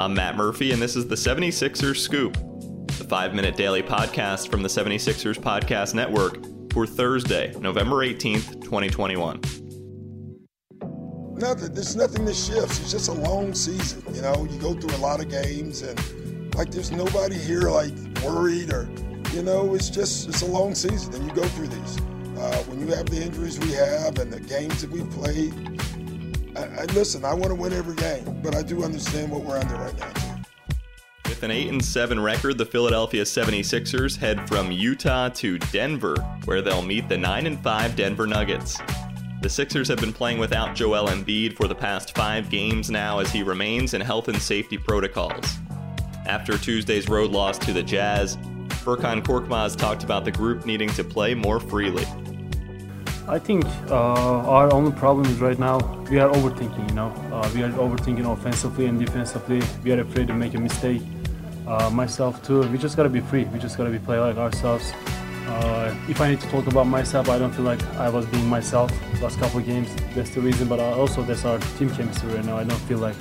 I'm Matt Murphy, and this is the 76ers Scoop, the five minute daily podcast from the 76ers Podcast Network for Thursday, November 18th, 2021. Nothing. There's nothing that shifts. It's just a long season. You know, you go through a lot of games, and like there's nobody here like worried or, you know, it's just it's a long season, and you go through these. Uh, when you have the injuries we have and the games that we played, I, I listen. I want to win every game, but I do understand what we're under right now. With an 8 and 7 record, the Philadelphia 76ers head from Utah to Denver, where they'll meet the 9 and 5 Denver Nuggets. The Sixers have been playing without Joel Embiid for the past 5 games now as he remains in health and safety protocols. After Tuesday's road loss to the Jazz, Furkan Korkmaz talked about the group needing to play more freely. I think uh, our only problem is right now we are overthinking. You know, uh, we are overthinking offensively and defensively. We are afraid to make a mistake. Uh, myself too. We just gotta be free. We just gotta be play like ourselves. Uh, if I need to talk about myself, I don't feel like I was being myself last couple of games. That's the reason. But also that's our team chemistry right now. I don't feel like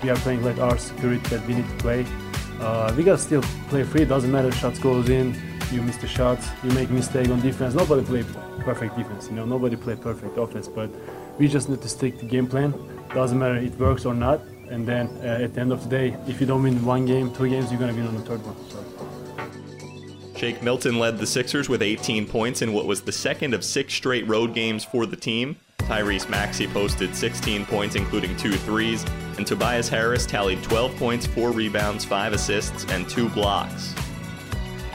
we are playing like our spirit that we need to play. Uh, we gotta still play free. Doesn't matter. Shots goes in. You miss the shots. You make mistake on defense. Nobody play perfect defense. You know, nobody play perfect offense, but we just need to stick to game plan. Doesn't matter it works or not. And then uh, at the end of the day, if you don't win one game, two games, you're gonna win on the third one. So. Shake Milton led the Sixers with 18 points in what was the second of six straight road games for the team. Tyrese Maxey posted 16 points, including two threes, and Tobias Harris tallied 12 points, 4 rebounds, 5 assists, and 2 blocks.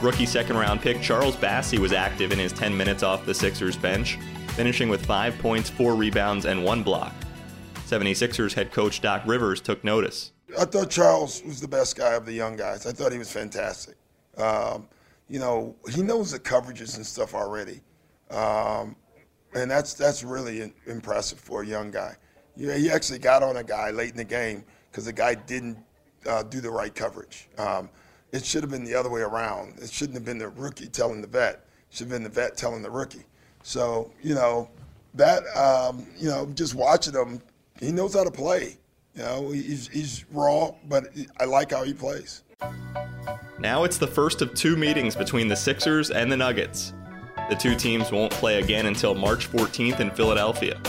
Rookie second round pick Charles Bassey was active in his 10 minutes off the Sixers bench, finishing with 5 points, 4 rebounds, and 1 block. 76ers head coach Doc Rivers took notice. I thought Charles was the best guy of the young guys. I thought he was fantastic. Um, you know, he knows the coverages and stuff already. Um, and that's that's really impressive for a young guy. Yeah, he actually got on a guy late in the game because the guy didn't uh, do the right coverage. Um, it should have been the other way around. It shouldn't have been the rookie telling the vet. It should have been the vet telling the rookie. So, you know, that, um, you know, just watching him, he knows how to play. You know, he's, he's raw, but I like how he plays. Now it's the first of two meetings between the Sixers and the Nuggets. The two teams won't play again until March 14th in Philadelphia.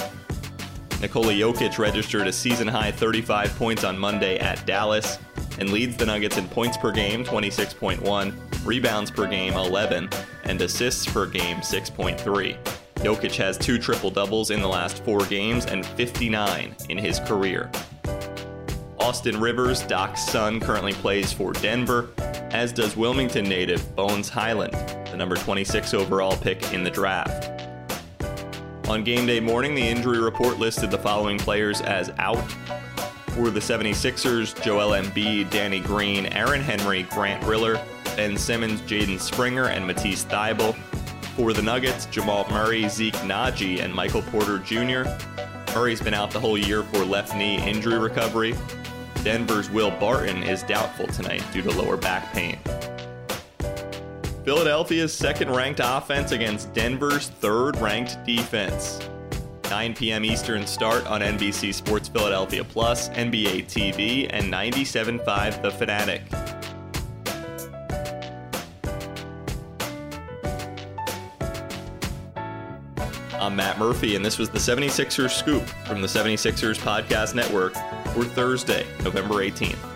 Nikola Jokic registered a season high 35 points on Monday at Dallas and leads the Nuggets in points per game 26.1, rebounds per game 11, and assists per game 6.3. Jokic has two triple doubles in the last four games and 59 in his career. Austin Rivers, Doc's son, currently plays for Denver, as does Wilmington native Bones Hyland, the number 26 overall pick in the draft. On game day morning, the injury report listed the following players as out for the 76ers, Joel Embiid, Danny Green, Aaron Henry, Grant Riller, Ben Simmons, Jaden Springer, and Matisse Thybulle. For the Nuggets, Jamal Murray, Zeke Nnaji, and Michael Porter Jr. Murray's been out the whole year for left knee injury recovery. Denver's Will Barton is doubtful tonight due to lower back pain. Philadelphia's second ranked offense against Denver's third ranked defense. 9 p.m. Eastern start on NBC Sports Philadelphia Plus, NBA TV, and 97.5 The Fanatic. I'm Matt Murphy, and this was the 76ers Scoop from the 76ers Podcast Network for Thursday, November 18th.